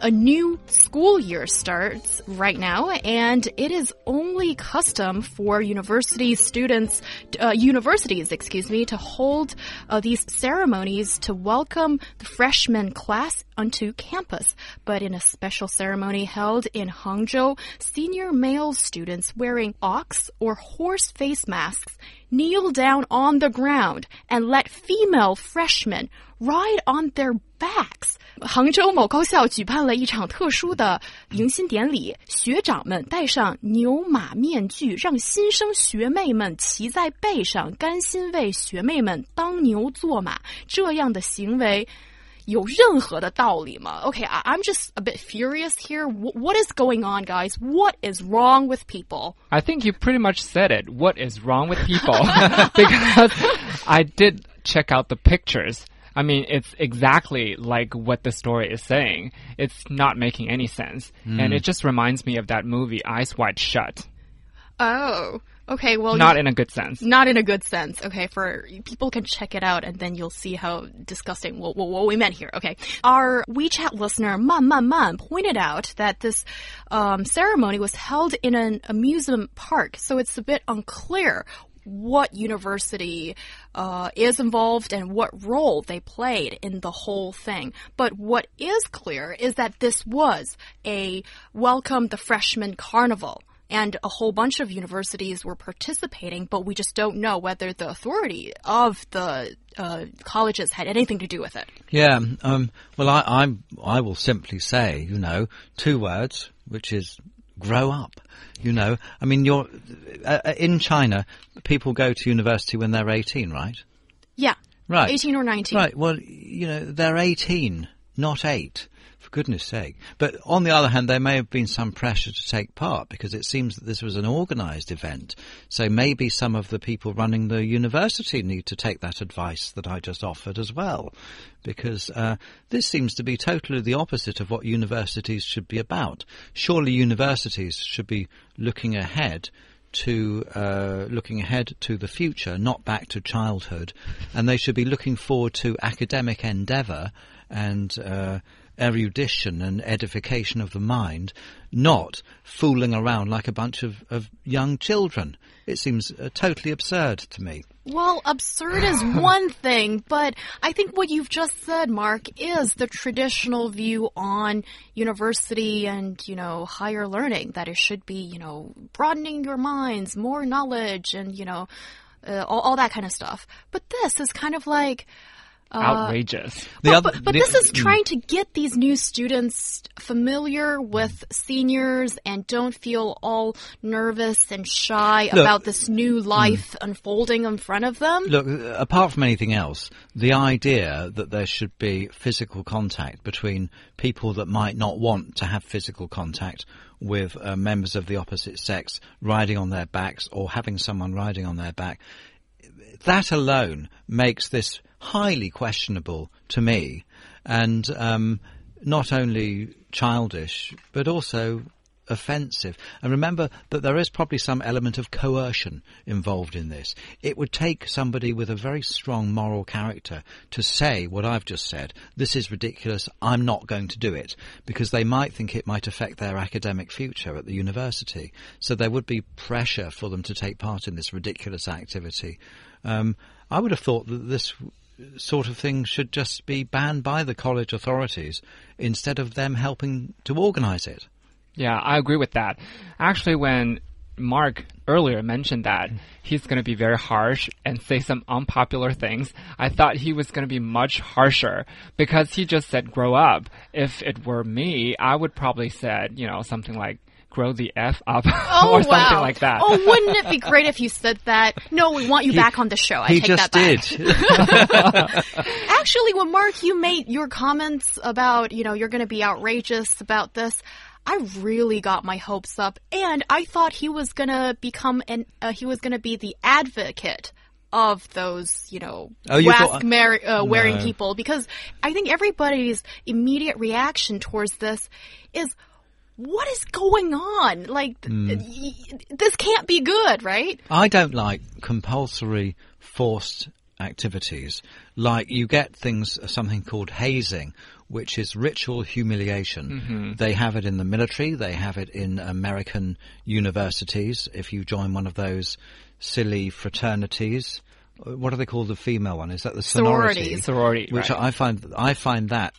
A new school year starts right now, and it is only custom for university students, uh, universities, excuse me, to hold uh, these ceremonies to welcome the freshman class onto campus. But in a special ceremony held in Hangzhou, senior male students wearing ox or horse face masks kneel down on the ground and let female freshmen ride on their backs. 杭州某高校举办了一场特殊的迎新典礼，学长们戴上牛马面具，让新生学妹们骑在背上，甘心为学妹们当牛做马。这样的行为。有任何的道理吗？Okay, I'm just a bit furious here. What is going on, guys? What is wrong with people? I think you pretty much said it. What is wrong with people? because I did check out the pictures. I mean, it's exactly like what the story is saying. It's not making any sense. Mm. And it just reminds me of that movie, Eyes Wide Shut. Oh. Okay, well, not in a good sense. Not in a good sense. Okay, for people can check it out and then you'll see how disgusting what, what, what we meant here. Okay, our WeChat listener Man Man Man pointed out that this um, ceremony was held in an amusement park, so it's a bit unclear what university uh, is involved and what role they played in the whole thing. But what is clear is that this was a welcome the freshman carnival and a whole bunch of universities were participating, but we just don't know whether the authority of the uh, colleges had anything to do with it. Yeah, um, well, I, I, I will simply say, you know, two words, which is grow up. You know, I mean, you're uh, uh in China. People go to university when they're eighteen, right? Yeah, right, eighteen or nineteen. Right. Well, you know, they're eighteen, not eight for goodness sake. But on the other hand, there may have been some pressure to take part because it seems that this was an organised event. So maybe some of the people running the university need to take that advice that I just offered as well. Because uh, this seems to be totally the opposite of what universities should be about. Surely universities should be looking ahead to uh, looking ahead to the future, not back to childhood, and they should be looking forward to academic endeavour and uh, erudition and edification of the mind, not fooling around like a bunch of, of young children. It seems uh, totally absurd to me. Well, absurd is one thing, but I think what you've just said, Mark, is the traditional view on university and, you know, higher learning, that it should be, you know, broadening your minds, more knowledge, and, you know, uh, all, all that kind of stuff. But this is kind of like, uh, outrageous. But, other, but, but the, this is trying to get these new students familiar with seniors and don't feel all nervous and shy look, about this new life mm. unfolding in front of them. Look, apart from anything else, the idea that there should be physical contact between people that might not want to have physical contact with uh, members of the opposite sex riding on their backs or having someone riding on their back, that alone makes this highly questionable to me, and um, not only childish but also offensive. And remember that there is probably some element of coercion involved in this. It would take somebody with a very strong moral character to say what I've just said. This is ridiculous. I'm not going to do it because they might think it might affect their academic future at the university. So there would be pressure for them to take part in this ridiculous activity. Um, I would have thought that this sort of thing should just be banned by the college authorities instead of them helping to organize it. Yeah, I agree with that. Actually, when Mark earlier mentioned that he's going to be very harsh and say some unpopular things. I thought he was going to be much harsher because he just said grow up. If it were me, I would probably said, you know, something like grow the F up oh, or something wow. like that. Oh, wouldn't it be great if you said that? No, we want you he, back on the show. I he take just that back. did. Actually, when Mark, you made your comments about, you know, you're going to be outrageous about this. I really got my hopes up, and I thought he was gonna become an uh, he was gonna be the advocate of those, you know, Oh, you mask thought- uh, wearing No. people because I think everybody's immediate reaction towards this is, what is going on? Like, th- Hmm. y- this can't be good, right? I don't like compulsory forced activities. Like you get things, something called hazing, which is ritual humiliation. They have it in the military. They have it in American universities. If you join one of those silly fraternities, Uh, what do they call the female one? Is that the sorority? Sororities. Sorority, Which right. I find, I find that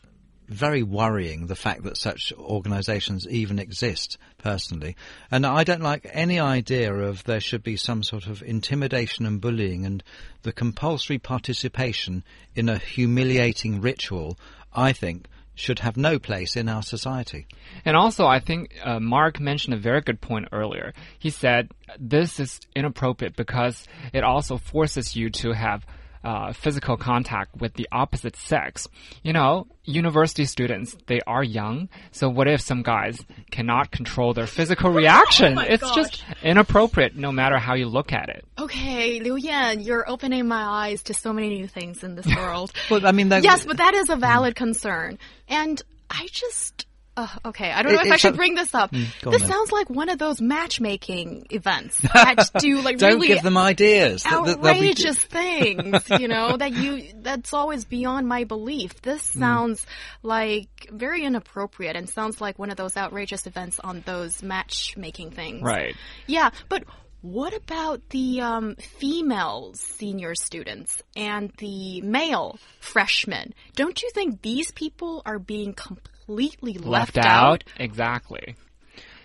very worrying the fact that such organisations even exist personally and I don't like any idea of there should be some sort of intimidation and bullying and the compulsory participation in a humiliating ritual I think should have no place in our society. And also, I think uh, Mark mentioned a very good point earlier. He said this is inappropriate because it also forces you to have uh, physical contact with the opposite sex. You know, university students, they are young, so what if some guys cannot control their physical reaction? my it's gosh. just inappropriate no matter how you look at it. Okay, Liu Yan, you're opening my eyes to so many new things in this world. Well, I mean, that- yes, but that is a valid concern. And I just. Uh, okay, I don't know It- if I should bring this up. on this then. sounds like one of those matchmaking events that do like Don't really give them ideas. That- that be- outrageous things, you know, that you that's always beyond my belief. This Hmm. sounds like very inappropriate and sounds like one of those outrageous events on those matchmaking things. Right. Yeah, but what about the um, female senior students and the male freshmen? Don't you think these people are being completely left, out? Exactly.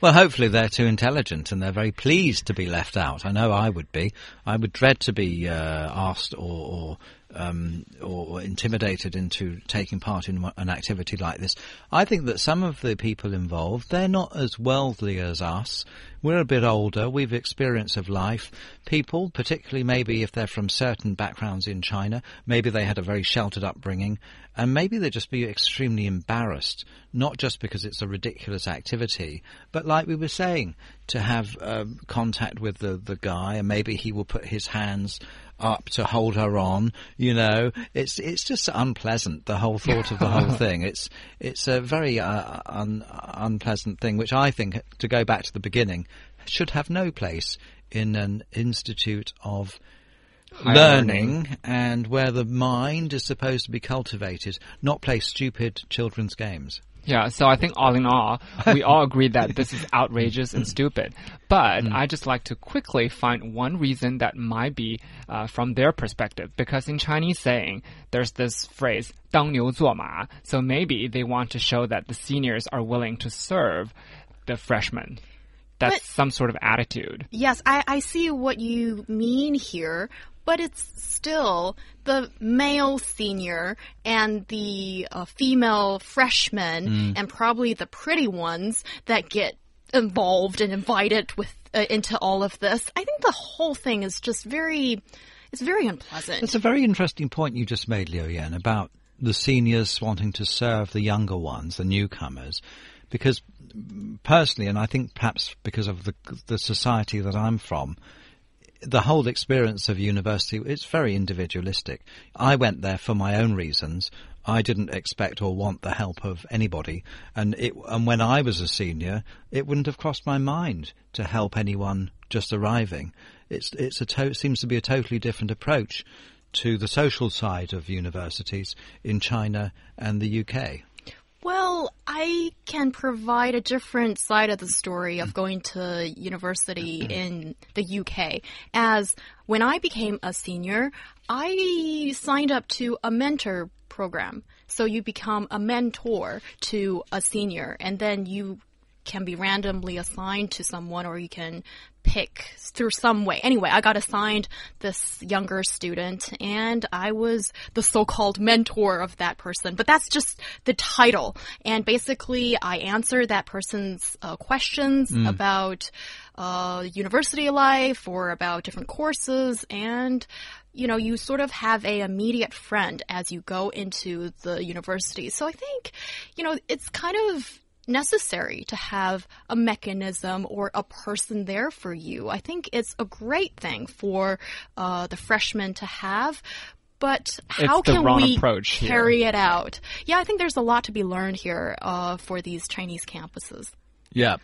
Well, hopefully they're too intelligent and they're very pleased to be left out. I know I would be. I would dread to be uh, asked or or, um, or intimidated into taking part in an activity like this. I think that some of the people involved they're not as worldly as us. We're a bit older. We've experience of life. People, particularly maybe if they're from certain backgrounds in China, maybe they had a very sheltered upbringing, and maybe they'd just be extremely embarrassed, not just because it's a ridiculous activity, but like we were saying, to have um, contact with the, the guy, and maybe he will put his hands up to hold her on. You know, it's it's just unpleasant. The whole thought of the whole thing. It's it's a very uh, un, unpleasant thing, which I think, to go back to the beginning, should have no place in an institute of Higher learning and where the mind is supposed to be cultivated, not play stupid children's games. Yeah, so I think all in all, we all agree that this is outrageous and stupid. But I just like to quickly find one reason that might be uh, from their perspective. Because in Chinese saying, there's this phrase, 当牛做马. So maybe they want to show that the seniors are willing to serve the freshmen. That's But- some sort of attitude. Yes, I, I see what you mean here, but it's still the male senior and the uh, female freshman and probably the pretty ones that get involved and invited with uh, into all of this. I think the whole thing is just very it's very unpleasant. It's a very interesting point you just made, Liu Yan, about the seniors wanting to serve the younger ones, the newcomers, because mm, personally, and I think perhaps because of the the society that I'm from, the whole experience of university it's very individualistic. I went there for my own reasons. I didn't expect or want the help of anybody, and it and when I was a senior, it wouldn't have crossed my mind to help anyone just arriving. It's it's a to- seems to be a totally different approach to the social side of universities in China and the UK. I can provide a different side of the story of going to university mm-hmm. in the UK. As when I became a senior, I signed up to a mentor program. So you become a mentor to a senior, and then you can be randomly assigned to someone or you can pick through some way. Anyway, I got assigned this younger student and I was the so-called mentor of that person. But that's just the title. And basically I answer that person's uh, questions about uh, university life or about different courses and you know, you sort of have a immediate friend as you go into the university. So I think, you know, it's kind of necessary to have a mechanism or a person there for you. I think it's a great thing for uh, the freshmen to have. But how the can we approach here. carry it out? Yeah, I think there's a lot to be learned here uh, for these Chinese campuses. Yeah.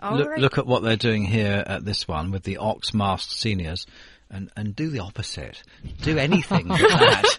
All look, right. look at what they're doing here at this one with the Ox masked seniors. And, and do the opposite. Do anything that